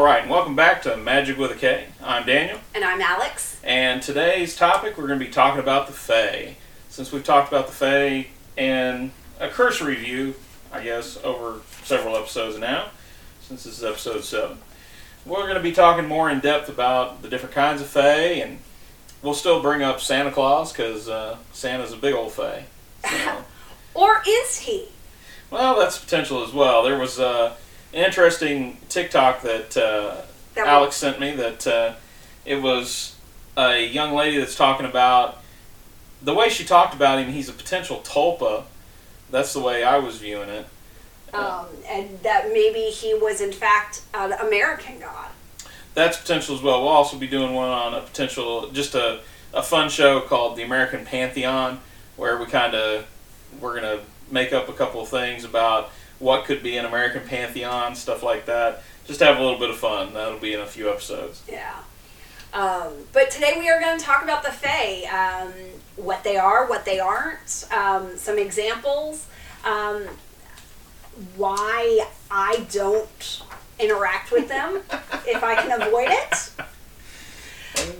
All right, and welcome back to Magic with a K. I'm Daniel, And I'm Alex. and today's topic we're going to be talking about the Fae. Since we've talked about the Fae in a cursory view, I guess, over several episodes now, since this is episode 7, we're going to be talking more in depth about the different kinds of Fae, and we'll still bring up Santa Claus because uh, Santa's a big old Fae. So. Or is he? Well, that's potential as well. There was uh, an interesting TikTok that, uh, That Alex sent me that uh, it was a young lady that's talking about the way she talked about him. He's a potential tulpa. That's the way I was viewing it. Um, and that maybe he was in fact an American god. That's potential as well. We'll also be doing one on a potential, just a, a fun show called the American Pantheon, where we kind of we're gonna make up a couple of things about what could be an American pantheon, stuff like that. Just have a little bit of fun. That'll be in a few episodes. Yeah. Um, but today we are going to talk about the Fae, um, what they are, what they aren't, um, some examples, um, why I don't interact with them if I can avoid it.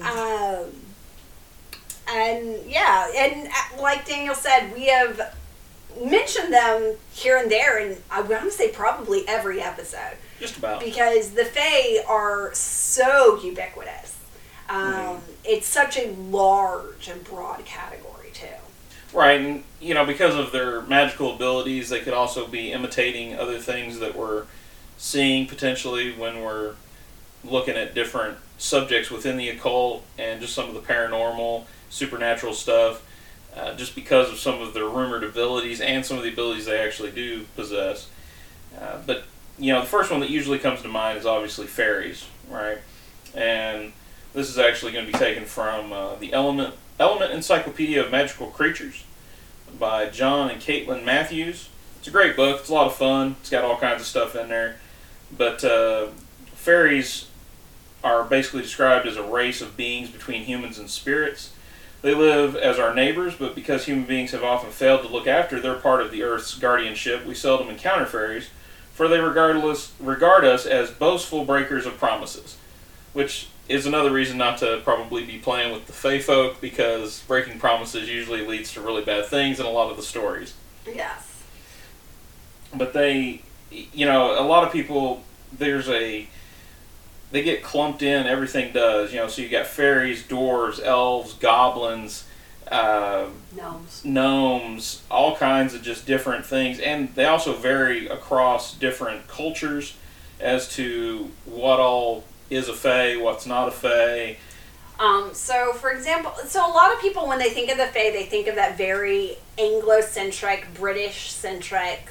Um, and yeah, and uh, like Daniel said, we have mentioned them here and there, and I want to say probably every episode Just about. because the Fae are so ubiquitous. Um, Mhm. It's such a large and broad category too. Right, and you know, because of their magical abilities, they could also be imitating other things that we're seeing potentially when we're looking at different subjects within the occult and just some of the paranormal, supernatural stuff. Uh, just because of some of their rumored abilities and some of the abilities they actually do possess. Uh, but you know, the first one that usually comes to mind is obviously fairies, right? And this is actually going to be taken from uh, the Element Element Encyclopedia of Magical Creatures by John and Caitlin Matthews. It's a great book. It's a lot of fun. It's got all kinds of stuff in there. But uh, fairies are basically described as a race of beings between humans and spirits. They live as our neighbors, but because human beings have often failed to look after their part of the Earth's guardianship, we seldom encounter fairies, for they regard us, regard us as boastful breakers of promises. Which is another reason not to probably be playing with the Fey folk, because breaking promises usually leads to really bad things in a lot of the stories Yes. but they you know a lot of people there's a they get clumped in everything does you know so you got fairies dwarves elves goblins uh, Gnomes. gnomes all kinds of just different things and they also vary across different cultures as to what all is a fae what's not a fae Um, so, for example, so a lot of people, when they think of the Fae, they think of that very Anglo-centric, British-centric,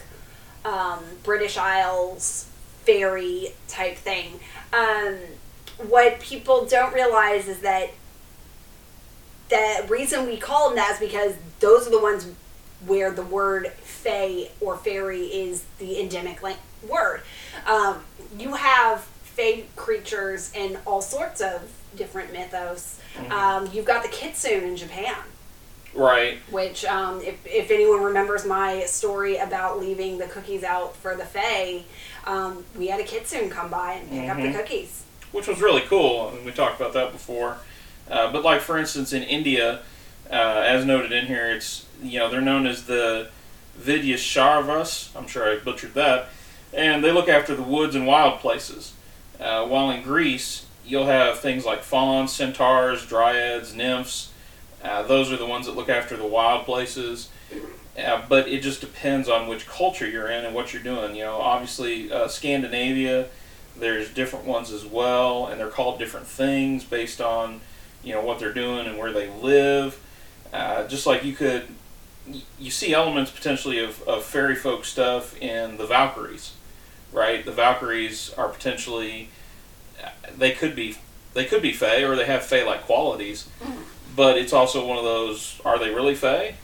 um, British Isles fairy type thing. Um, what people don't realize is that the reason we call them that is because those are the ones where the word fae or fairy is the endemic lang- word. Um, you have fae creatures in all sorts of different mythos. Um, you've got the kitsune in Japan, right which, um, if, if anyone remembers my story about leaving the cookies out for the fae, um, we had a kitsune come by and pick up Mhm. the cookies. which was really cool. And we talked about that before. Uh, but like for instance, in India, uh, as noted in here, it's you know they're known as the Vidyasharvas. I'm sure I butchered that, and they look after the woods and wild places. Uh, while in Greece, you'll have things like fauns, centaurs, dryads, nymphs. Uh, those are the ones that look after the wild places. Uh, but it just depends on which culture you're in and what you're doing. You know, obviously uh, Scandinavia, there's different ones as well, and they're called different things based on you know what they're doing and where they live. Uh, just like you could, you see elements potentially of, of fairy folk stuff in the Valkyries, right? The Valkyries are potentially they could be they could be fey or they have fey like qualities, but it's also one of those are they really fey?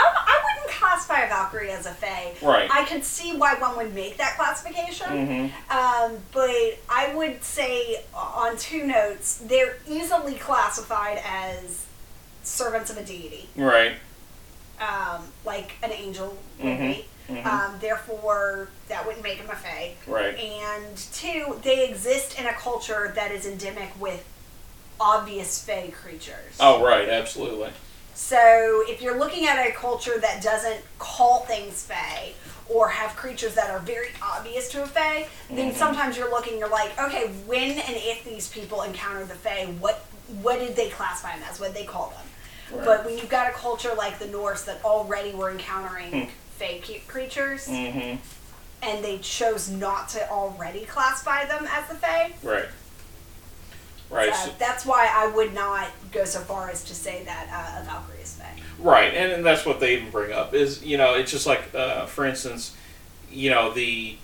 I, I wouldn't classify a Valkyrie as a Fae. Right. I could see why one would make that classification. Mm-hmm. Um, but I would say on two notes, they're easily classified as servants of a deity, Right. um, like an angel would Mhm. be. Mhm. Um, therefore, that wouldn't make them a fae. right. And two, they exist in a culture that is endemic with obvious fae creatures. Oh, right. Absolutely. So if you're looking at a culture that doesn't call things fae or have creatures that are very obvious to a fae, then Mhm. sometimes you're looking, you're like, okay, when and if these people encounter the fae, what what did they classify them as? What did they call them? Right. But when you've got a culture like the Norse that already were encountering Hmm. fae creatures, Mm-hmm. and they chose not to already classify them as the fae, Right. Right. uh, so- that's why I would not go so far as to say that uh, a Valkyrie is fae. Right, and, and that's what they even bring up is you know it's just like uh, for instance, you know the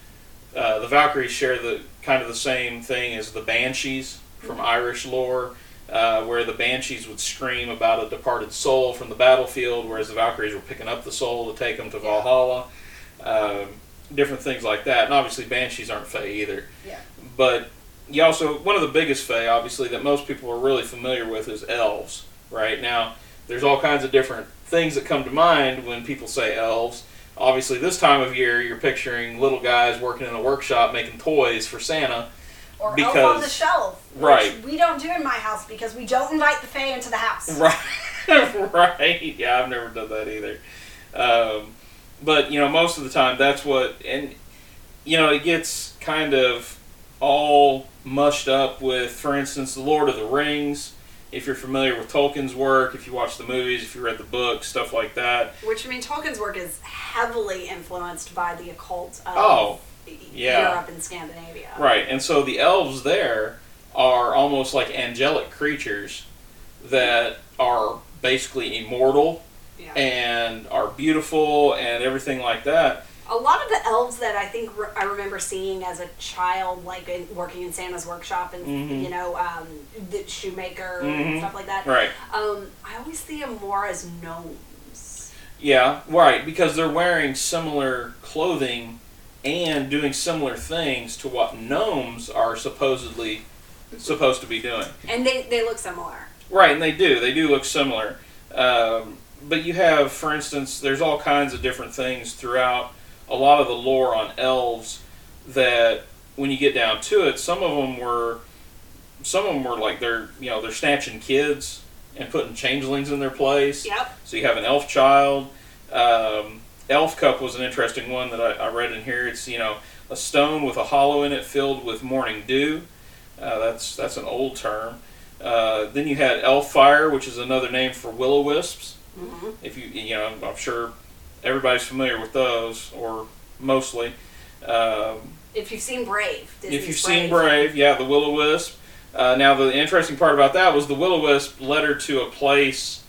uh, the Valkyries share the kind of the same thing as the Banshees from Irish lore, uh, where the Banshees would scream about a departed soul from the battlefield, whereas the Valkyries were picking up the soul to take them to Valhalla. Um, different things like that, and obviously Banshees aren't Fae either. Yeah. But you also one of the biggest Fae, obviously, that most people are really familiar with is elves. Right now, there's all kinds of different things that come to mind when people say elves. Obviously, this time of year, you're picturing little guys working in a workshop making toys for Santa. Or elf on the shelf. which right. We don't do in my house because we don't invite the fae into the house. Right. right. Yeah, I've never done that either. Um, but you know, most of the time, that's what, and you know, it gets kind of all mushed up with, for instance, the Lord of the Rings. If you're familiar with Tolkien's work, if you watch the movies, if you read the books, stuff like that. Which I mean, Tolkien's work is heavily influenced by the occult of Oh, yeah. Europe and Scandinavia. Right, and so the elves there are almost like angelic creatures that are basically immortal Yeah. and are beautiful and everything like that. A lot of the elves that I think re- I remember seeing as a child, like in, working in Santa's workshop and Mhm. you know, um, the shoemaker Mhm. and stuff like that. Right. Um, I always see them more as gnomes. Yeah, right, because they're wearing similar clothing and doing similar things to what gnomes are supposedly supposed to be doing. And they, they look similar. Right, and they do. They do look similar. Um, but you have, for instance, there's all kinds of different things throughout a lot of the lore on elves that, when you get down to it, some of them were, some of them were like they're, you know, they're snatching kids and putting changelings in their place. Yep. So you have an elf child. Um, elf cup was an interesting one that I, I read in here. It's you know a stone with a hollow in it filled with morning dew. Uh, that's that's an old term. Uh, then you had elf fire, which is another name for will o wisps. hmm If you you know, I'm sure everybody's familiar with those, or mostly. Um, If you've seen Brave, Disney's if you've seen Brave, yeah, the will o wisp. Uh, now the interesting part about that was the will o wisp led her to a place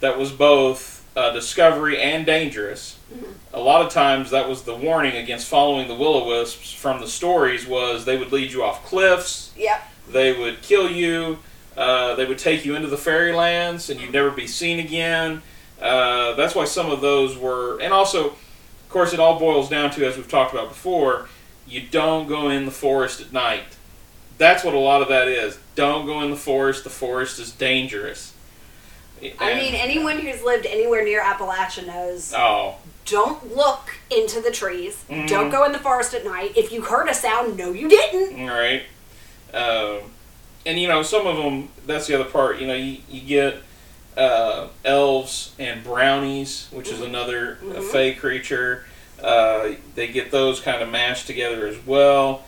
that was both uh, discovery and dangerous. Mhm. A lot of times that was the warning against following the will o wisps from the stories was they would lead you off cliffs, Yep. they would kill you, uh, they would take you into the fairylands, and you'd never be seen again. Uh, that's why some of those were, and also, of course, it all boils down to, as we've talked about before, you don't go in the forest at night. That's what a lot of that is. Don't go in the forest. The forest is dangerous. I mean, anyone who's lived anywhere near Appalachia knows Oh, don't look into the trees. Mhm. Don't go in the forest at night. If you heard a sound, no, you didn't. all right. Um, and you know, some of them. That's the other part. You know, you, you get uh, elves and brownies, which is another uh Mhm. fey creature. Uh, they get those kind of mashed together as well.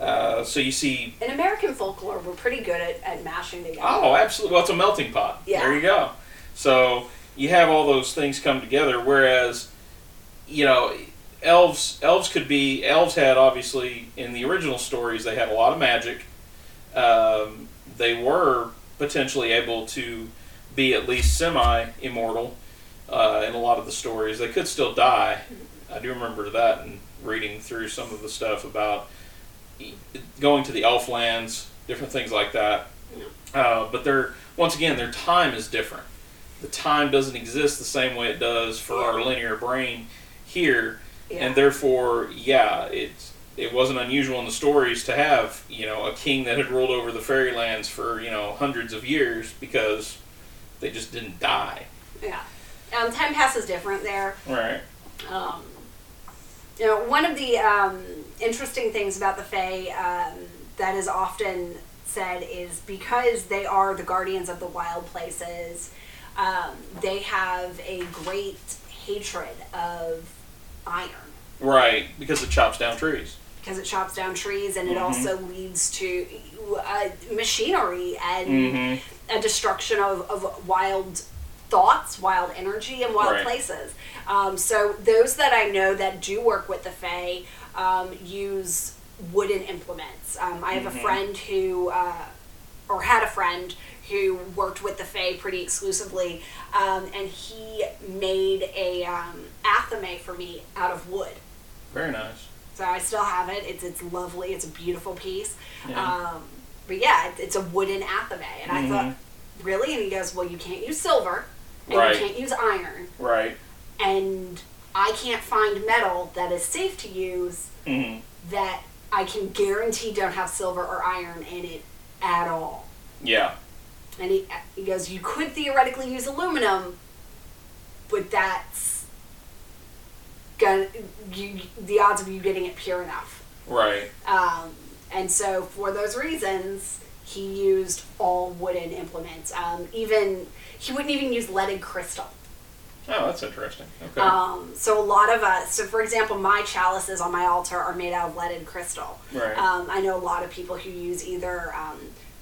Uh, so you see In American folklore, we're pretty good at, at mashing together. Oh, absolutely. Well, it's a melting pot. Yeah. There you go. So you have all those things come together. Whereas, you know, elves elves could be elves had obviously in the original stories they had a lot of magic. Um, they were potentially able to be at least semi immortal uh, in a lot of the stories. They could still die. I do remember that and reading through some of the stuff about going to the elf lands, different things like that. Uh, but their once again, their time is different. The time doesn't exist the same way it does for our linear brain here, Yeah. and therefore, yeah, it's it wasn't unusual in the stories to have you know a king that had ruled over the fairylands for you know hundreds of years because they just didn't die. yeah. Um, time passes different there. Right. Um, You know, one of the um, interesting things about the Fae um, that is often said is because they are the guardians of the wild places, um, they have a great hatred of iron Right, because it chops down trees. because it chops down trees and it Mhm. also leads to uh, machinery and Mm-hmm. A destruction of, of wild thoughts, wild energy, and wild Right. places. Um, so those that I know that do work with the Fae um, use wooden implements. Um, I have a Mhm. friend who, uh, or had a friend who worked with the Fae pretty exclusively, um, and he made a um, athame for me out of wood. Very nice. So I still have it. It's it's lovely. It's a beautiful piece. Yeah. Um, but yeah, it, it's a wooden athame, and I thought, Mhm. really? And he goes, well, you can't use silver, and Right. you can't use iron, Right. and I can't find metal that is safe to use hmm that I can guarantee don't have silver or iron in it at all. Yeah. And he, he goes, you could theoretically use aluminum, but that's gonna you, the odds of you getting it pure enough. Right. Um, and so, for those reasons, he used all wooden implements. Um, even he wouldn't even use leaded crystal. Oh, that's interesting. Okay. Um, so a lot of us, so for example, my chalices on my altar are made out of leaded crystal. right. Um, I know a lot of people who use either um,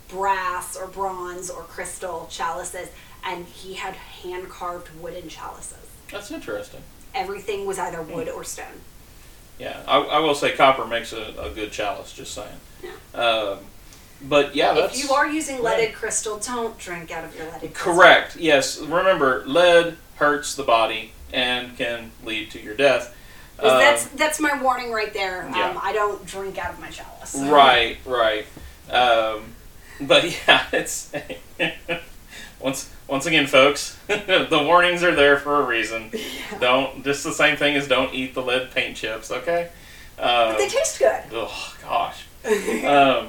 brass or bronze or crystal chalices, and he had hand carved wooden chalices. that's interesting. Everything was either wood or stone. Yeah. I, I will say copper makes a, a good chalice. Just saying. Yeah. Um, but yeah, that's If you are using leaded right. crystal, don't drink out of your leaded crystal. correct. Yes. Remember, lead hurts the body and can lead to your death. Um, that's that's my warning right there. Um, yeah. I don't drink out of my chalice. Right, right. Um, but yeah, it's once once again, folks. the warnings are there for a reason. Don't just the same thing as don't eat the lead paint chips. Okay. Uh, But they taste good. oh gosh. Um,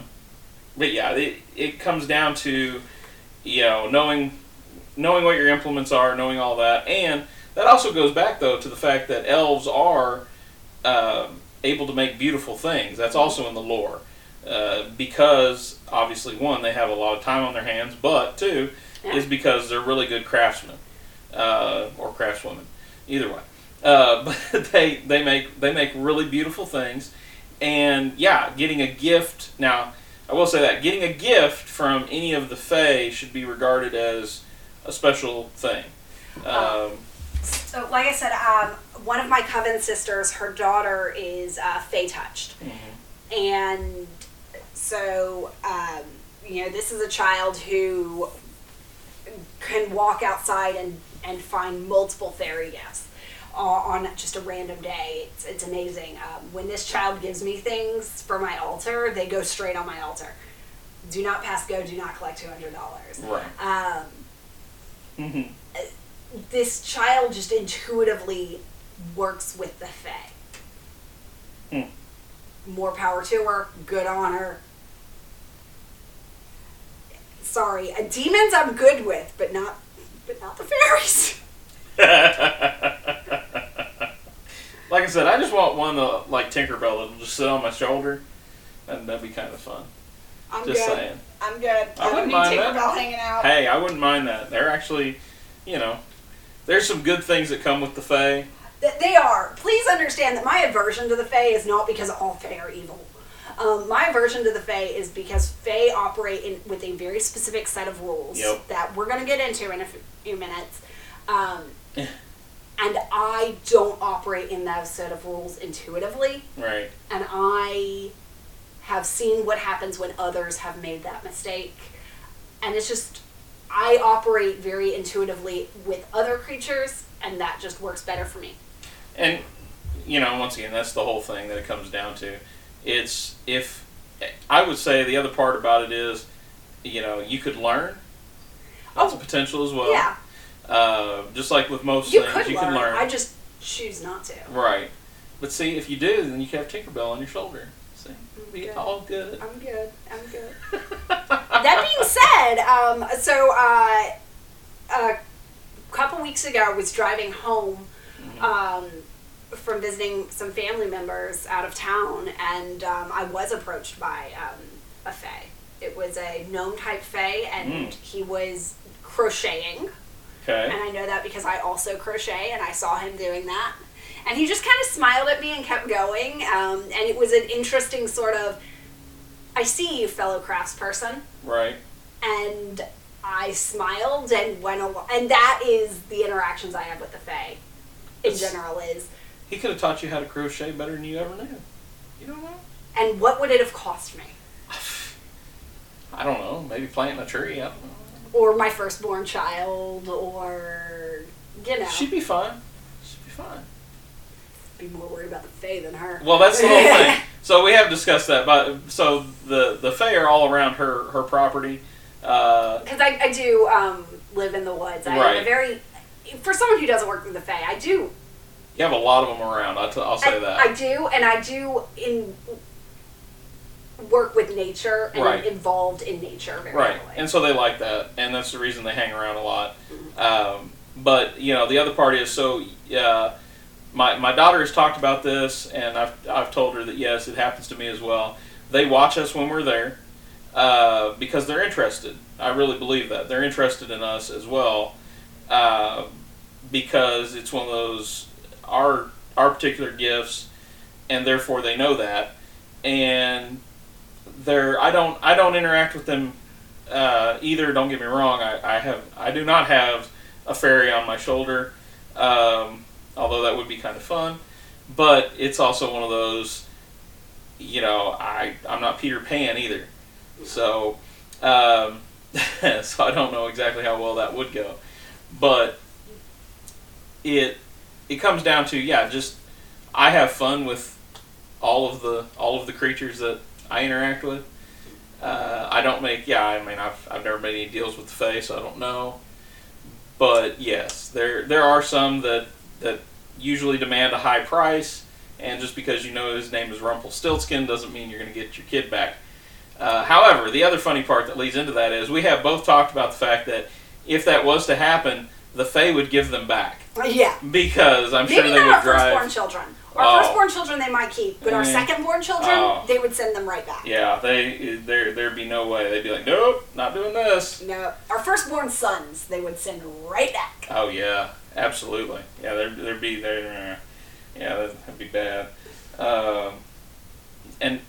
but yeah, it it comes down to you know knowing knowing what your implements are, knowing all that, and that also goes back though to the fact that elves are um able to make beautiful things. That's also in the lore. Uh, because obviously, one, they have a lot of time on their hands, but two, Yeah. is because they're really good craftsmen uh, or craftswomen, either way. Uh, but they they make they make really beautiful things, and yeah, getting a gift now. I will say that getting a gift from any of the Fae should be regarded as a special thing. Um, So, like I said, um, one of my coven sisters, her daughter is uh, Fey touched, mhm. and so um, you know this is a child who can walk outside and and find multiple fairy gifts uh, on just a random day. It's, it's amazing. Um, when this child gives me things for my altar, they go straight on my altar. Do not pass go. Do not collect two hundred dollars. Right. Um, Mhm. this child just intuitively works with the Fae. Hmm. More power to her. Good on her. Sorry, uh, demons I'm good with, but not, but not the fairies. like I said, I just want one uh, like Tinkerbell that'll just sit on my shoulder, and that'd be kind of fun. I'm just good. saying. I'm good. I, don't wouldn't need mind that. Hanging out. Hey, I wouldn't mind that. They're actually, you know, there's some good things that come with the Fae. They are. Please understand that my aversion to the Fae is not because all Fae are evil. Um, my version to the Fae is because Fae operate in, with a very specific set of rules Yep. that we're going to get into in a few minutes. Um, and I don't operate in that set of rules intuitively. Right. And I have seen what happens when others have made that mistake. And it's just, I operate very intuitively with other creatures, and that just works better for me. And you know, once again, that's the whole thing that it comes down to. It's if I would say the other part about it is, you know, you could learn. That's Oh, a potential as well. Yeah. Uh, just like with most You things, could you learn. can learn. I just choose not to. Right. But see, if you do, then you can have Tinkerbell on your shoulder. See, it'll be Good. all good. I'm good. I'm good. that being said, um, so uh, a couple weeks ago, I was driving home um, from visiting some family members out of town, and um, I was approached by um, a fae. It was a gnome type fae, and Mm. he was crocheting. Okay. And I know that because I also crochet, and I saw him doing that. And he just kind of smiled at me and kept going. Um, and it was an interesting sort of, I see you, fellow craftsperson. Right. And I smiled and went along. And that is the interactions I have with the Fae in general is, He could have taught you how to crochet better than you ever knew. You don't know? and what would it have cost me? I don't know. Maybe planting a tree. I don't know. Or my firstborn child, or, you know, She'd be fine. She'd be fine. be more worried about the Fae than her. Well, that's the whole thing. So we have discussed that. But so the the fae are all around her her property. Uh, because I, I do um, live in the woods. I have Right. a very, for someone who doesn't work with the Fae, I do. You have a lot of them around. I'll, say I, that. I do, and I do in work with nature and Right. involved in nature very right, heavily. and so they like that, and that's the reason they hang around a lot. Um, but you know, the other part is so. Uh, my my daughter has talked about this, and I've I've told her that yes, it happens to me as well. They watch us when we're there uh, because they're interested. I really believe that they're interested in us as well uh, because it's one of those our our particular gifts, and therefore they know that, and they're I don't I don't interact with them uh, either. Don't get me wrong. I, I have I do not have a fairy on my shoulder, um, although that would be kind of fun. But it's also one of those, you know, I I'm not Peter Pan either, so um, so I don't know exactly how well that would go, but it it comes down to yeah, just I have fun with all of the all of the creatures that I interact with. Uh, I don't make yeah. I mean, I've I've never made any deals with the face, so I don't know. But yes, there there are some that that usually demand a high price, and just because you know his name is Rumpelstiltskin doesn't mean you're going to get your kid back. Uh, however, the other funny part that leads into that is we have both talked about the fact that if that was to happen, the Fae would give them back yeah. because I'm Maybe sure they not would our drive. firstborn children. Our Oh. firstborn children they might keep, but our Mm. secondborn children Oh. they would send them right back. Yeah, they there there'd be no way. They'd be like, nope, not doing this. No, our firstborn sons they would send right back. Oh yeah, absolutely. Yeah, there there'd be there. Yeah, that'd be bad. Um, and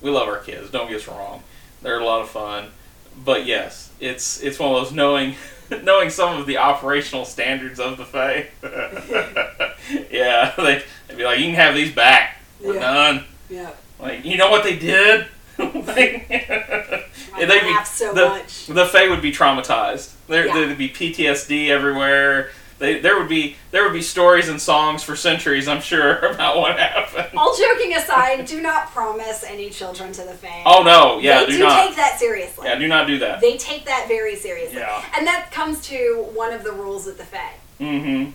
we love our kids. Don't get us wrong; they're a lot of fun. But yes, it's it's one of those knowing knowing some of the operational standards of the Fae. yeah, they they'd be like, you can have these back. We're Yeah. done. Yeah, Like, you know what they did? Like, I they'd be- so the, much. The Fae would be traumatized. There, Yeah. There'd be PTSD everywhere. They, there would be there would be stories and songs for centuries, I'm sure, about what happened. All joking aside, do not promise any children to the Fae. Oh no, yeah, they do do not. take that seriously. yeah, do not do that. They take that very seriously. Yeah. And that comes to one of the rules with the Fae. Mm-hmm.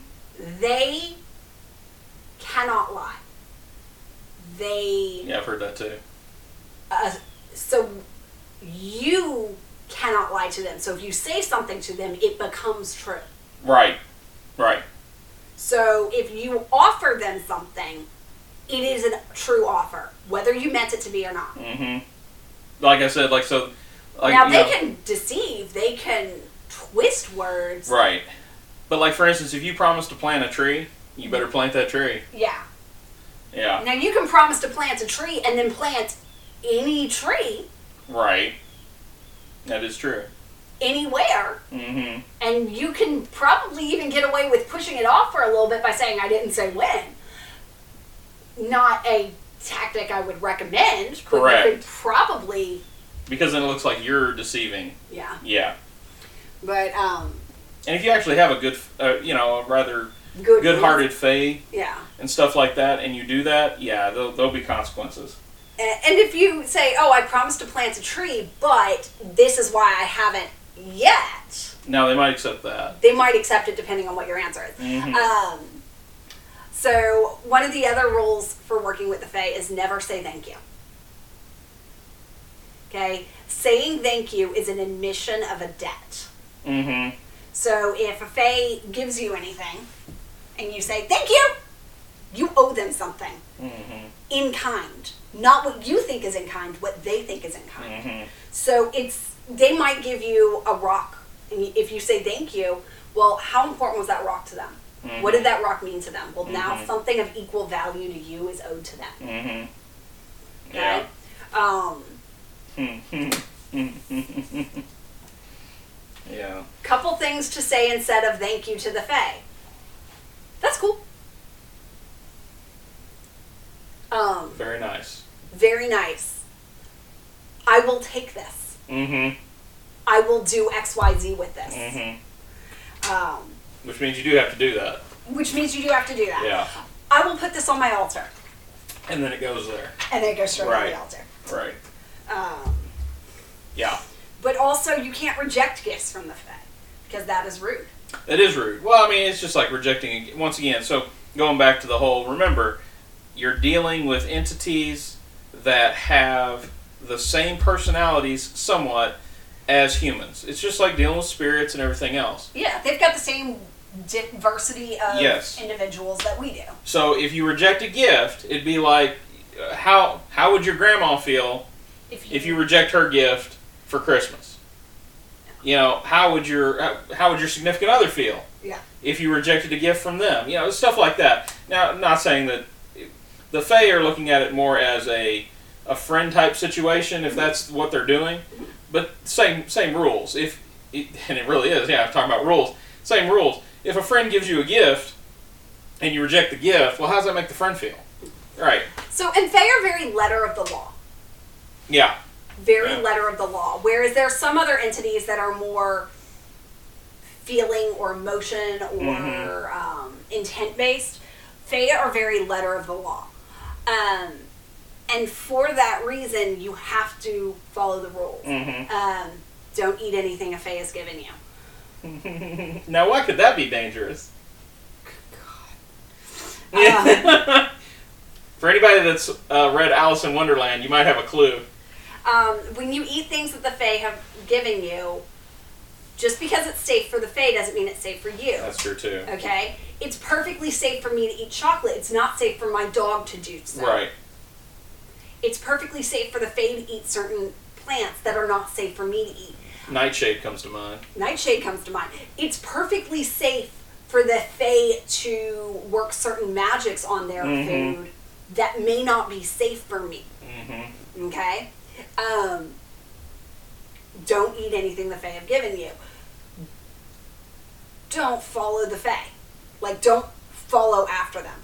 They cannot lie. They Yeah, I've heard that too. uh, so you cannot lie to them. So if you say something to them, it becomes true. Right, right. So if you offer them something, it is a true offer, whether you meant it to be or not. Mm-hmm. Like I said, like so. Like, now they know- can deceive, they can twist words. Right. But like for instance, if you promise to plant a tree, you better plant that tree. Yeah. Yeah. Now you can promise to plant a tree and then plant any tree Right. That is true. Anywhere, Mm-hmm. and you can probably even get away with pushing it off for a little bit by saying I didn't say when. Not a tactic I would recommend, but you Correct. could probably Because then it looks like you're deceiving. yeah. Yeah. But um, And if you actually have a good, uh, you know, a rather good good-hearted fae Yeah. and stuff like that, and you do that, yeah, there'll, there'll be consequences. And if you say, "Oh, I promised to plant a tree, but this is why I haven't yet," Now they might accept that. they might accept it depending on what your answer is. Mhm. Um, so one of the other rules for working with the Fae is never say thank you. Okay, saying thank you is an admission of a debt. Mm-hmm. So if a Fae gives you anything, and you say thank you, You owe them something Mm-hmm. in kind, not what you think is in kind, what they think is in kind. Mm-hmm. So it's they might give you a rock, and if you say thank you, well, how important was that rock to them? What did that rock mean to them? Well, now Mhm. something of equal value to you is owed to them. Mm-hmm. Okay. Um, Yeah. yeah. couple things to say instead of thank you to the Fae. That's cool. Um, Very nice. very nice. I will take this. Mm-hmm. I will do X, Y, Z with this. Mm-hmm. Um, Which means you do have to do that. which means you do have to do that. Yeah. I will put this on my altar, And then it goes there. and then it goes straight on Right. the altar. Right. Um, Yeah. but also, you can't reject gifts from the Fae because that is rude. It is rude. Well, I mean, it's just like rejecting once again. So going back to the whole, remember, you're dealing with entities that have the same personalities somewhat as humans. It's just like dealing with spirits and everything else. Yeah, they've got the same diversity of Yes. individuals that we do. So if you reject a gift, it'd be like, uh, how how would your grandma feel If you, if you reject her gift for Christmas? You know, how would your how, how would your significant other feel? Yeah. If you rejected a gift from them, you know, stuff like that. Now, I'm not saying that the Fae are looking at it more as a a friend type situation, if that's what they're doing, but same same rules. If and it really is, yeah, I'm talking about rules. Same rules. If a friend gives you a gift and you reject the gift, well, how does that make the friend feel? Right. So, and Fae are very letter of the law. Yeah. Very Yeah. letter of the law. Whereas there are some other entities that are more feeling or emotion or Mhm. um, intent based. Fae are very letter of the law. Um, and for that reason, you have to follow the rules. Mm-hmm. Um, don't eat anything a Fae has given you. now, why could that be dangerous? Um, For anybody that's uh, read Alice in Wonderland, you might have a clue. um, when you eat things that the Fae have given you, just because it's safe for the Fae doesn't mean it's safe for you. That's true too. Okay? It's perfectly safe for me to eat chocolate. It's not safe for my dog to do so. Right. It's perfectly safe for the Fae to eat certain plants that are not safe for me to eat. Nightshade comes to mind. Nightshade comes to mind. It's perfectly safe for the Fae to work certain magics on their Mhm. food that may not be safe for me. Mm-hmm. Okay? Um, don't eat anything the Fae have given you. Don't follow the Fae. Like, don't follow after them.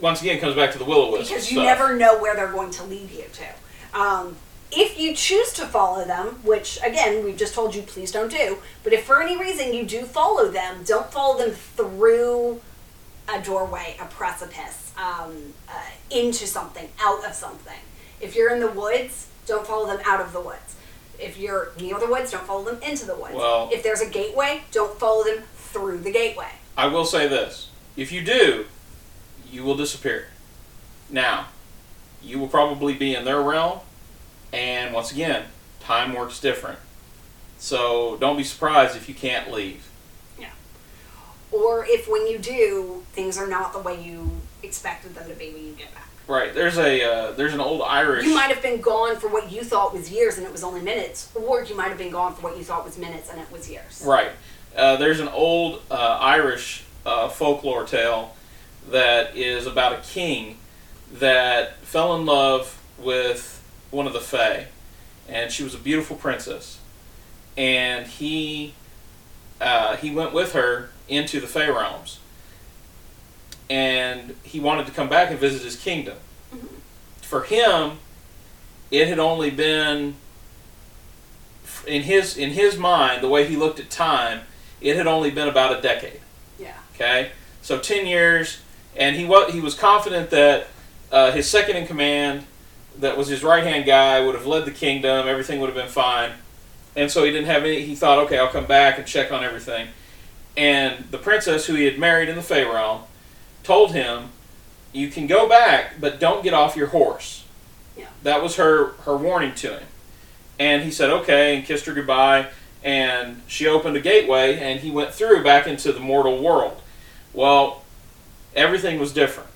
Once again, it comes back to the will o wisp because you stuff. never know where they're going to lead you to. Um, if you choose to follow them, which again we've just told you please don't do, but if for any reason you do follow them, don't follow them through a doorway, a precipice, um, uh, into something, out of something. If you're in the woods, don't follow them out of the woods. If you're near the woods, don't follow them into the woods. Well- if there's a gateway, don't follow them through the gateway. I will say this: if you do, you will disappear. Now, you will probably be in their realm, and once again, time works different. So don't be surprised if you can't leave. Yeah. Or if when you do, things are not the way you expected them to be when you get back. Right? There's a uh, there's an old Irish. You might have been gone for what you thought was years and it was only minutes, or you might have been gone for what you thought was minutes and it was years. Right. Uh, there's an old uh, Irish uh, folklore tale that is about a king that fell in love with one of the Fae, and she was a beautiful princess, and he uh, he went with her into the Fae realms, and he wanted to come back and visit his kingdom. For him, it had only been in his in his mind the way he looked at time it had only been about a decade. Yeah. okay? So 10 years and he was he was confident that uh, his second in command that was his right hand guy would have led the kingdom everything would have been fine. And so he didn't have any he thought okay i'll come back and check on everything. And the princess who he had married in the Fey realm told him you can go back but don't get off your horse. Yeah. that was her her warning to him. And he said okay and kissed her goodbye. And she opened a gateway and he went through back into the mortal world. Well everything was different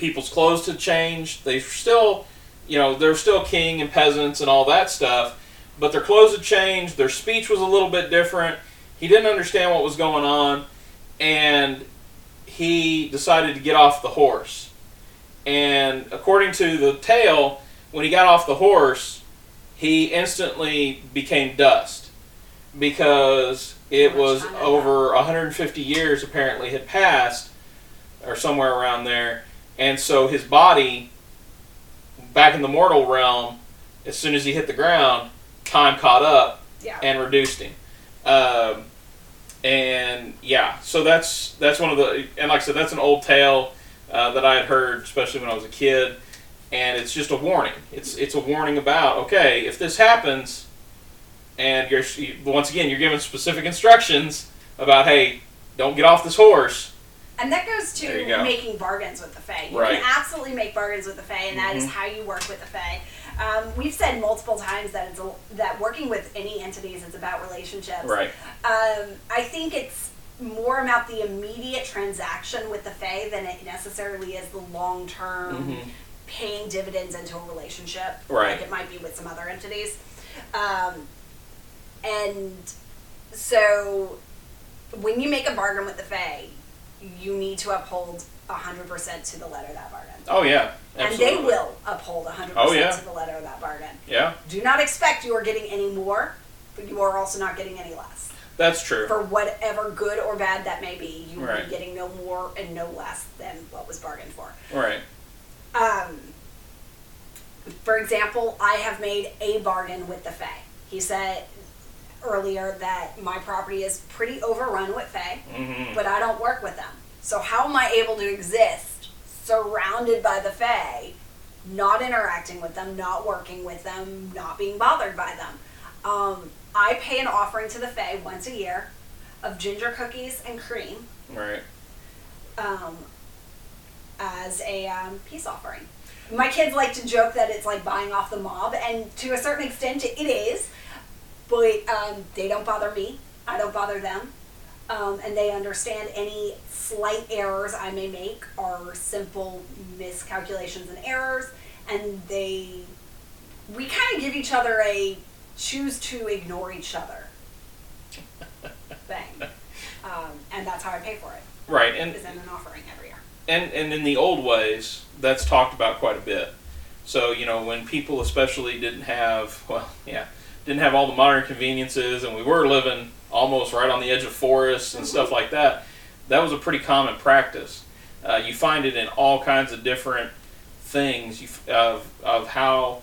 people's clothes had changed. They still, you know, they're still king and peasants and all that stuff, but their clothes had changed. Their speech was a little bit different. He didn't understand what was going on, and he decided to get off the horse. And according to the tale, when he got off the horse, he instantly became dust because it was over 150 years apparently had passed or somewhere around there. And so his body back in the mortal realm as soon as he hit the ground time caught up Yeah. and reduced him. Um, and yeah so that's that's one of the and like i said that's an old tale uh, that i had heard especially when i was a kid. And it's just a warning. It's it's a warning about okay if this happens and you're you, once again you're given specific instructions about hey don't get off this horse And that goes to go. making bargains with the Fae. You Right. can absolutely make bargains with the Fae, and that is Mhm. how you work with the Fae. Um, we've said multiple times that it's a, that working with any entities is about relationships. right Um, I think it's more about the immediate transaction with the Fae than it necessarily is the long term Mhm. paying dividends into a relationship. Right. Like it might be with some other entities. Um, and so when you make a bargain with the Fae, you need to uphold 100% to the letter of that bargain. oh yeah And they will uphold 100% Oh, yeah. to the letter of that bargain. yeah Do not expect you are getting any more, but you are also not getting any less. that's true For whatever good or bad that may be, you will Right. be getting no more and no less than what was bargained for. right Um, for example, I have made a bargain with the Fae. He said earlier that my property is pretty overrun with Fae, hmm but I don't work with them. So how am I able to exist surrounded by the Fae, not interacting with them, not working with them, not being bothered by them? Um, I pay an offering to the Fae once a year of ginger cookies and cream right um, as a um, peace offering. My kids like to joke that it's like buying off the mob, and to a certain extent, it is. But um, they don't bother me. I don't bother them, um, and they understand any slight errors I may make are simple miscalculations and errors, and they we kind of give each other a choose to ignore each other thing, um, and that's how I pay for it. Right and is in an offering every year. and and in the old ways that's talked about quite a bit. So you know when people especially didn't have well yeah didn't have all the modern conveniences and we were living almost right on the edge of forests and stuff like that that was a pretty common practice uh, you find it in all kinds of different things you, of, of how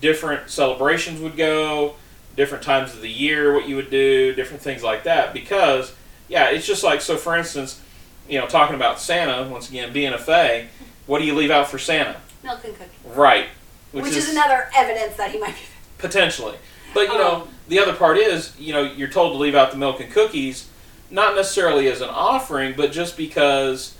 different celebrations would go different times of the year what you would do different things like that because yeah it's just like so for instance you know, talking about Santa, once again, being a Fae, what do you leave out for Santa? Milk and cookies. Right. Which, is, another evidence that he might be. Potentially. But, you know, Um, the other part is, you know, you're told to leave out the milk and cookies, not necessarily as an offering, but just because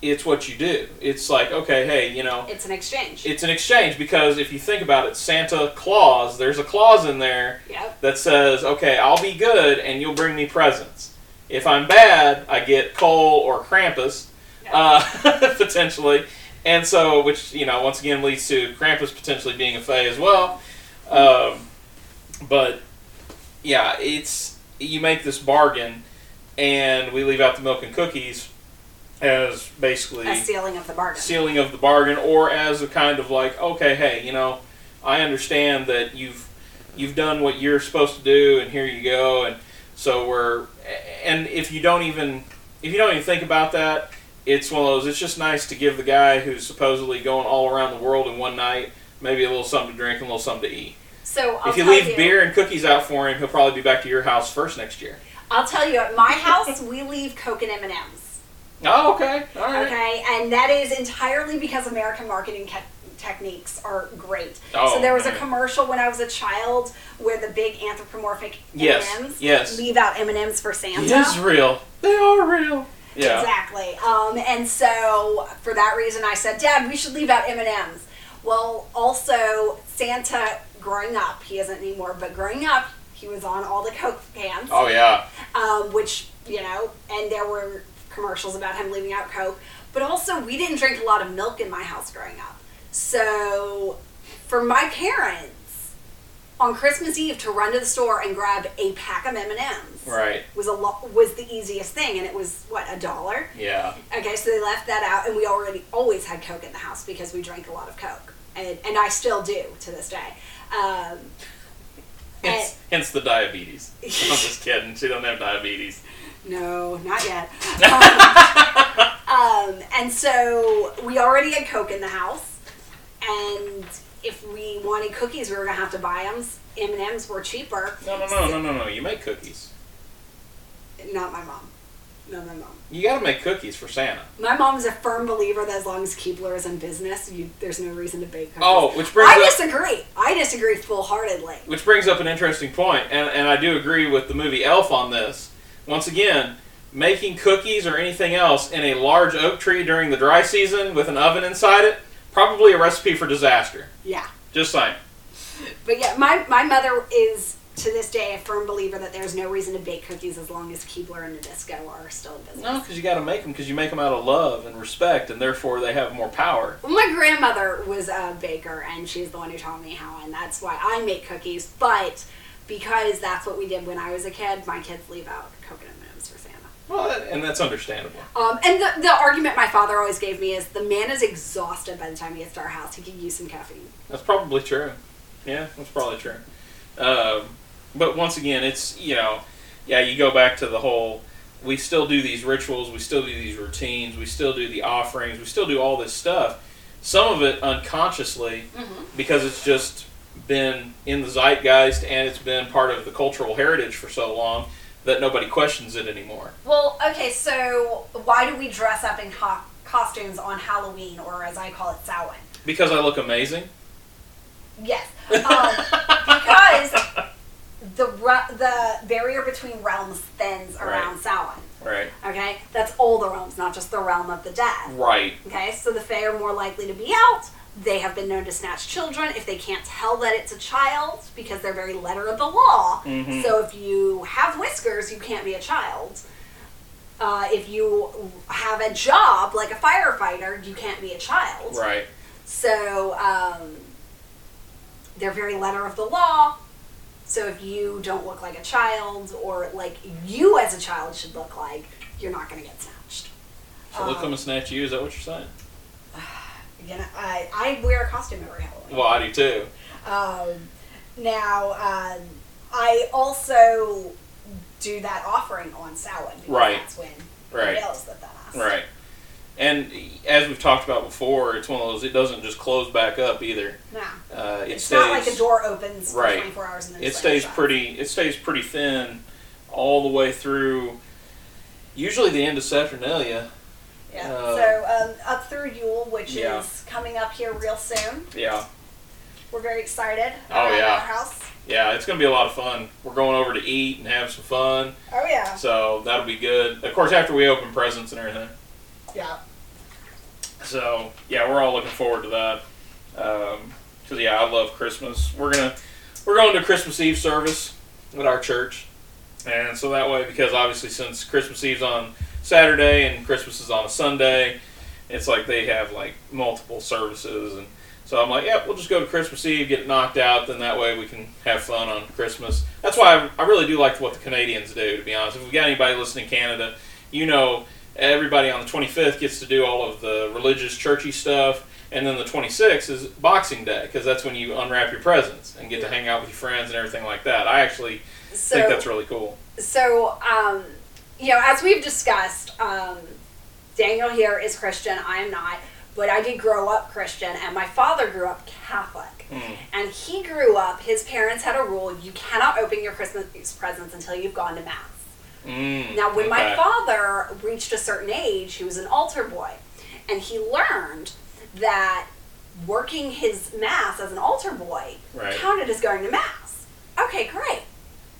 it's what you do. It's like, okay, hey, you know, It's an exchange. it's an exchange because if you think about it, Santa Claus, there's a clause in there yep. that says, okay, I'll be good and you'll bring me presents. If I'm bad, I get coal or Krampus, uh, potentially. And so, which, you know, once again leads to Krampus potentially being a Fae as well. Um, but, yeah, it's, you make this bargain and we leave out the milk and cookies as basically A sealing of the bargain. sealing of the bargain or as a kind of like okay hey you know i understand that you've you've done what you're supposed to do and here you go and so we're and if you don't even if you don't even think about that it's one of those it's just nice to give the guy who's supposedly going all around the world in one night maybe a little something to drink and a little something to eat So I'll if you leave beer and cookies out for him he'll probably be back to your house first next year I'll tell you, at my house we leave Coke and M and M's. oh okay all right Okay, and that is entirely because American marketing ca- techniques are great. Oh, so there was a commercial when I was a child where the big anthropomorphic Yes, M&Ms yes. leave out M&Ms for Santa. it is real they are real yeah Exactly. Um, and so for that reason, I said, Dad, we should leave out M and M's. Well, also Santa, growing up, he isn't anymore, but growing up, he was on all the Coke cans, oh yeah um, which you know, and there were commercials about him leaving out Coke. But also, we didn't drink a lot of milk in my house growing up. So, for my parents, on Christmas Eve to run to the store and grab a pack of M&Ms Right. was a lo- was the easiest thing, and it was what a dollar. Yeah. Okay, so they left that out, and we already always had Coke in the house because we drank a lot of Coke, and and I still do to this day. Um, Hence, hence the diabetes. I'm just kidding. She don't have diabetes. No, not yet. Um, um, and so we already had Coke in the house, and if we wanted cookies, we were gonna have to buy them. M and M's were cheaper. No, no, no, no, no, no. You make cookies. Not my mom. Not my mom. You got to make cookies for Santa. My mom is a firm believer that as long as Keebler is in business, you, there's no reason to bake cookies. Oh, which brings I up disagree. I disagree full heartedly. which brings up an interesting point, and and I do agree with the movie Elf on this. Once again, making cookies or anything else in a large oak tree during the dry season with an oven inside it, probably a recipe for disaster. Yeah. Just saying. But yeah, my, my mother is to this day a firm believer that there's no reason to bake cookies as long as Keebler and Nabisco are still in business. No, because you got to make them because you make them out of love and respect, and therefore they have more power. Well, my grandmother was a baker, and she's the one who taught me how, and that's why I make cookies. But because that's what we did when I was a kid, my kids leave out coconut M&Ms for Santa. Well, that- and that's understandable. Um, and the, the argument my father always gave me is the man is exhausted by the time he gets to our house. He could use some caffeine. That's probably true. Yeah, that's probably true. Um, but once again, it's you know, yeah, you go back to the whole. We still do these rituals. We still do these routines. We still do the offerings. We still do all this stuff. Some of it unconsciously, because it's just been in the zeitgeist and it's been part of the cultural heritage for so long that nobody questions it anymore. Well, okay, so why do we dress up in co- costumes on Halloween, or as I call it, Samhain? Because I look amazing. Yes, um, because the re- the barrier between realms thins around Samhain. Right. Okay? That's all the realms, not just the realm of the dead. Right. Okay? So the Fae are more likely to be out. They have been known to snatch children if they can't tell that it's a child because they're very letter of the law. Mhm. So if you have whiskers, you can't be a child. Uh, if you have a job like a firefighter, you can't be a child. Right. So um, they're very letter of the law. So if you don't look like a child, or like you as a child should look like, you're not going to get snatched. So look, I'm gonna snatch you. Is that what you're saying? Again, I, I wear a costume every Halloween. Well, I do too. Um, now, um, I also do that offering on Samhain because Right. that's when Right. the on. Right. And as we've talked about before, it's one of those. It doesn't just close back up either. No, Uh, it it's stays, not like a door opens Right. for 24 hours and then It stays shut. pretty. It stays pretty thin, all the way through. Usually the end of Saturnalia. Yeah. uh, so um, up through Yule, which Yeah. is coming up here real soon. Yeah. We're very excited. Oh, about yeah. Our house. Yeah, it's gonna be a lot of fun. We're going over to eat and have some fun, Oh yeah. so that'll be good. Of course, after we open presents and everything. Yeah. So yeah, we're all looking forward to that. Um, because yeah, I love Christmas. We're gonna we're going to Christmas Eve service at our church, and so that way, because obviously since Christmas Eve's on Saturday and Christmas is on a Sunday, it's like they have like multiple services, and so I'm like, yeah, we'll just go to Christmas Eve, get it knocked out, then that way we can have fun on Christmas. That's why I, I really do like what the Canadians do. To be honest, if we got anybody listening in Canada, you know everybody on the 25th gets to do all of the religious churchy stuff and then the 26th is boxing day because that's when you unwrap your presents and get to hang out with your friends and everything like that i actually So, think that's really cool so um, you know, as we've discussed, um, Daniel here is Christian. I am not, but I did grow up Christian, and my father grew up Catholic. Mm. And he grew up. His parents had a rule: you cannot open your Christmas presents until you've gone to mass. Mm, Now, when my father reached a certain age, he was an altar boy, and he learned that working his mass as an altar boy Right. counted as going to mass. Okay, great.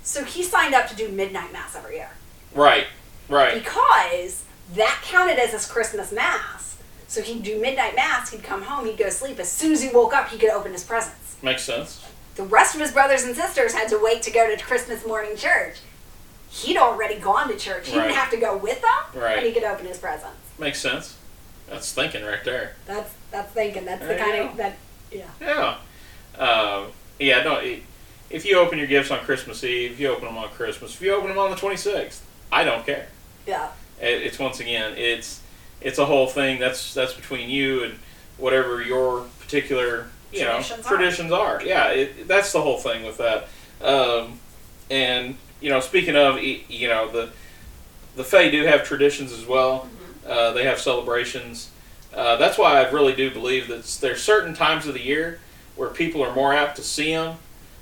So he signed up to do midnight mass every year right right because that counted as his Christmas mass. So he'd do midnight mass, he'd come home, he'd go to sleep. As soon as he woke up, he could open his presents. makes sense The rest of his brothers and sisters had to wait to go to Christmas morning church. He'd already gone to church. He Right. didn't have to go with them, Right. and he could open his presents. makes sense That's thinking right there. That's that's thinking. That's the There you kind of that. Yeah. Yeah. Um, yeah. No. it- If you open your gifts on Christmas Eve, if you open them on Christmas, if you open them on the twenty sixth, I don't care. Yeah. It, it's once again, it's it's a whole thing. That's that's between you and whatever your particular you Traditions know are. traditions are. Yeah. It, that's the whole thing with that. Um, and you know, speaking of, you know, the the Fae do have traditions as well. Uh, they have celebrations. Uh, that's why I really do believe that there's certain times of the year where people are more apt to see them.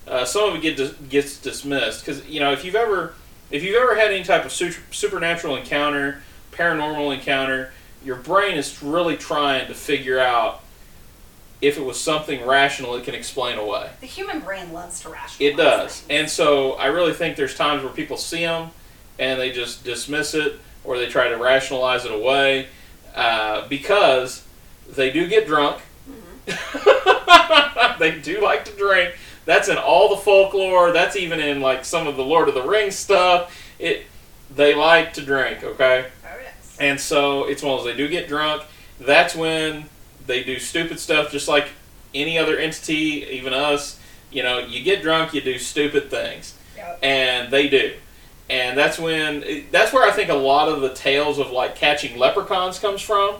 Uh, some of it get dis- gets dismissed because you know if you've ever if you've ever had any type of su- supernatural encounter, paranormal encounter, your brain is really trying to figure out if it was something rational it can explain away. The human brain loves to rationalize. It does. things. And so I really think there's times where people see them and they just dismiss it or they try to rationalize it away uh, because they do get drunk. they do like to drink. That's in all the folklore. That's even in like some of the Lord of the Rings stuff. It they like to drink, okay? Oh, yes. And so it's one of those they do get drunk. That's when they do stupid stuff, just like any other entity, even us. You know, you get drunk, you do stupid things, Yep. and they do. And that's when that's where I think a lot of the tales of like catching leprechauns comes from,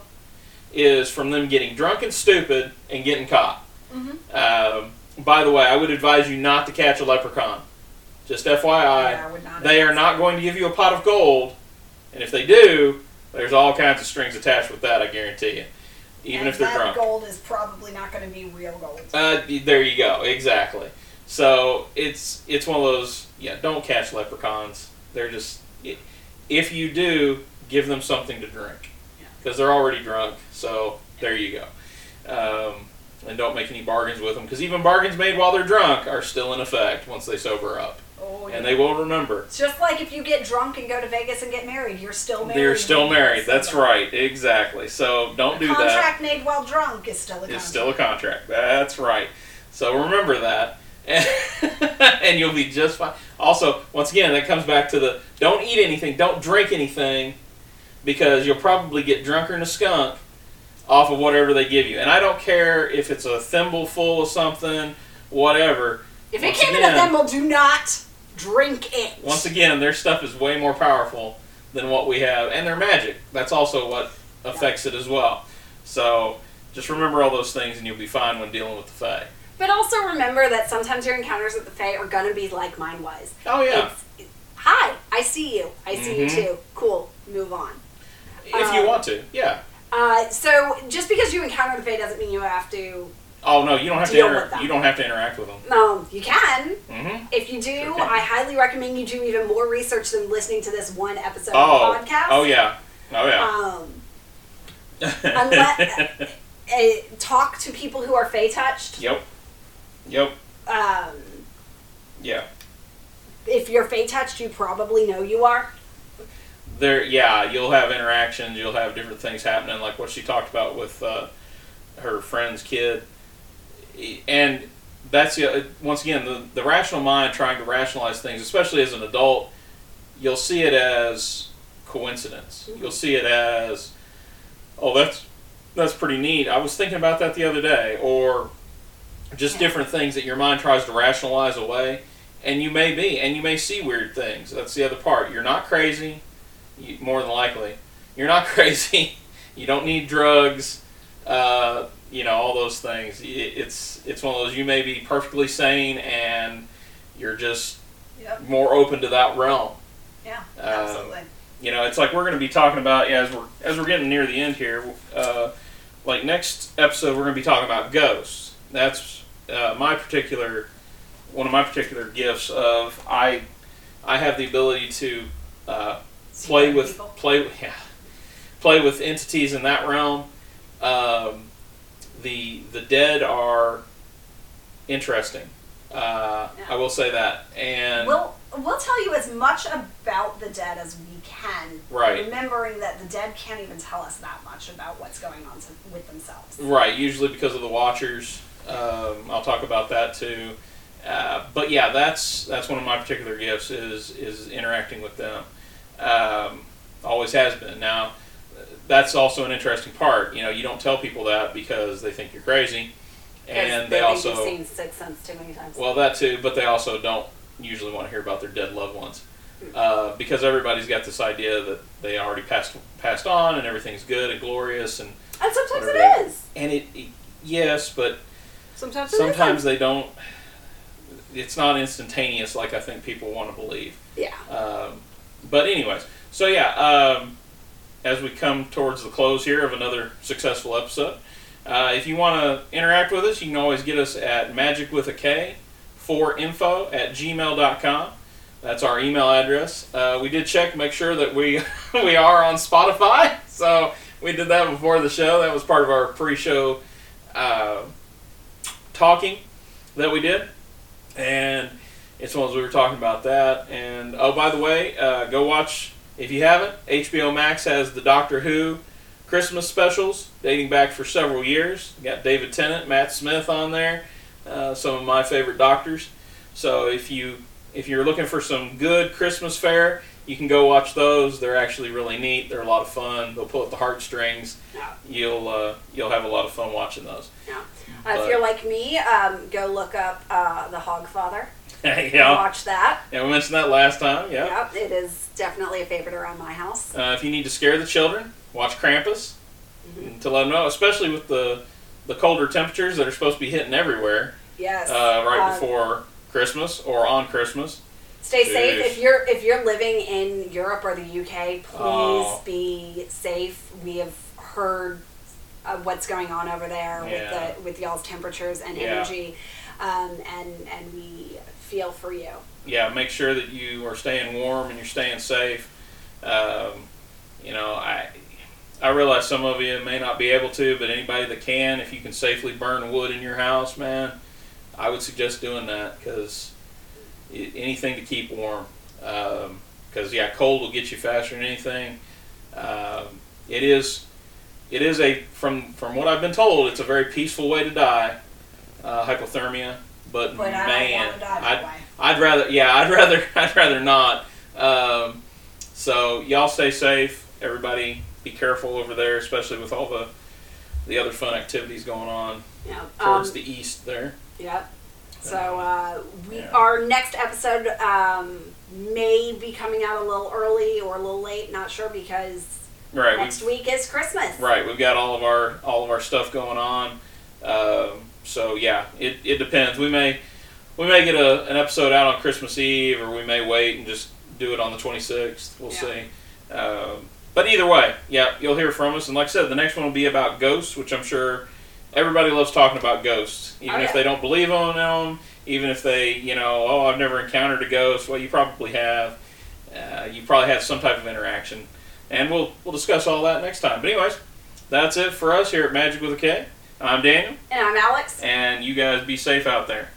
is from them getting drunk and stupid and getting caught. Mhm. Um, by the way, I would advise you not to catch a leprechaun. Just FYI. Yeah, I would not They are not going to give you a pot of gold, and if they do, there's all kinds of strings attached with that. I guarantee you, even and if they're drunk. gold is probably not going to be real gold. Uh, there you go, exactly. So it's it's one of those. Yeah, don't catch leprechauns. They're just if you do, give them something to drink because they're already drunk. So there you go. Um, and don't make any bargains with them because even bargains made while they're drunk are still in effect once they sober up, Oh, yeah. and they will remember. It's just like if you get drunk and go to Vegas and get married, you're still married. They're still married. That's sober. right. Exactly. So don't A do that. contract made while drunk is still a contract. It's still a contract. That's right. So remember that. And, you'll be just fine. Also, once again, that comes back to the don't eat anything, don't drink anything, because you'll probably get drunker than a skunk off of whatever they give you. And I don't care if it's a thimble full of something, whatever. If it Once came in a thimble, do not drink it. Once again, their stuff is way more powerful than what we have, and their magic. That's also what affects it as well. So just remember all those things, and you'll be fine when dealing with the Fae. But also remember that sometimes your encounters with the Fae are gonna be like mine was. Oh yeah, Hi, I see you. I see you Mhm. too. Cool. Move on. if you um, want to, yeah. Uh, so just because you encounter the Fae doesn't mean you have to. Oh no, you don't have to. Inter- you don't have to interact with them. No, you can. hmm If you do, Sure. I highly recommend you do even more research than listening to this one episode Oh, of the podcast. oh yeah, oh yeah. Um, unless- uh, talk to people who are Fae touched. yep, yep, Um, yeah. if you're Fae touched, you probably know you are. There, yeah. You'll have interactions. You'll have different things happening, like what she talked about with uh, her friend's kid, and that's the once again the the rational mind trying to rationalize things, especially as an adult. You'll see it as coincidence. You'll see it as, oh, that's that's pretty neat. I was thinking about that the other day, or just different things that your mind tries to rationalize away. And you may be, and you may see weird things. That's the other part. You're not crazy, you, more than likely. You're not crazy. you don't need drugs. Uh, you know all those things. It's it's one of those. You may be perfectly sane, and you're just Yep. more open to that realm. Yeah, Um, absolutely. you know, it's like we're going to be talking about yeah, as we're as we're getting near the end here. Uh, like next episode, we're going to be talking about ghosts. That's uh, my particular one of my particular gifts. Of I I have the ability to uh, play with people. play yeah, play with entities in that realm. Um, the the dead are interesting. Uh, Yeah. I will say that, and We'll we'll tell you as much about the dead as we can. Right. Remembering that the dead can't even tell us that much about what's going on to, with themselves. Right, usually because of the Watchers. Um, I'll talk about that too. Uh, but yeah, that's that's one of my particular gifts is is interacting with them. Um, always has been. Now, that's also an interesting part. You know, you don't tell people that because they think you're crazy, and they also you've seen Sixth Sense too many times. well that too, but they also don't usually want to hear about their dead loved ones. Uh, because everybody's got this idea that they already passed passed on and everything's good and glorious and and sometimes whatever it is. and it, it yes, but Sometimes it sometimes they don't. It's not instantaneous like I think people want to believe. Yeah. Um, but anyways, so yeah, um, as we come towards the close here of another successful episode, uh, if you want to interact with us, you can always get us at magic with a K for info at gmail.com. That's our email address. Uh, we did check, make sure that we we are on Spotify. So we did that before the show. That was part of our pre-show uh, talking that we did, and it's as we were talking about that. And oh, by the way, uh, go watch if you haven't. HBO Max has the Doctor Who Christmas specials dating back for several years. You got David Tennant, Matt Smith on there, uh, some of my favorite doctors. So if you if you're looking for some good Christmas fare, you can go watch those. They're actually really neat. They're a lot of fun. They'll pull at the heartstrings. Yeah. You'll uh, you'll have a lot of fun watching those. Uh, if you're like me, um, go look up uh, The Hogfather. yeah, Watch that. yeah. We mentioned that last time. Yeah. Yep, it is definitely a favorite around my house. Uh, if you need to scare the children, watch Krampus Mm-hmm. to let them know, especially with the the colder temperatures that are supposed to be hitting everywhere Yes. uh, right Um, before Christmas or on Christmas. Stay safe. If you're if you're living in Europe or the UK, please Oh. be safe. We have heard uh, what's going on over there Yeah. with the with y'all's temperatures and Yeah. energy, um, and and we feel for you. Yeah, make sure that you are staying warm and you're staying safe. Um, you know, I I realize some of you may not be able to, but anybody that can, if you can safely burn wood in your house, man, I would suggest doing that because anything to keep warm. Because yeah, cold will get you faster than anything. Um, it is, it is a from from what I've been told, it's a very peaceful way to die, uh, hypothermia. But, But I man, don't want to die I'd- I'd rather, yeah, I'd rather, I'd rather not. Um, so y'all stay safe. Everybody, be careful over there, especially with all the the other fun activities going on Yeah. towards Um, the east there. Yep. So uh, we Yeah. our next episode um, may be coming out a little early or a little late. Not sure because Right, next week is Christmas. right. We've got all of our all of our stuff going on. Um, so yeah, it, it depends. We may we may get a, an episode out on Christmas Eve, or we may wait and just do it on the 26th. We'll Yeah. see. Um, but either way, yeah, you'll hear from us. And like I said, the next one will be about ghosts, which I'm sure everybody loves talking about ghosts, even Oh, if they don't believe in them, even if they, you know, oh, I've never encountered a ghost. Well, you probably have. Uh, you probably had some type of interaction, and we'll we'll discuss all that next time. But anyways, that's it for us here at Magick with a K. I'm Daniel, And I'm Alex. and you guys be safe out there.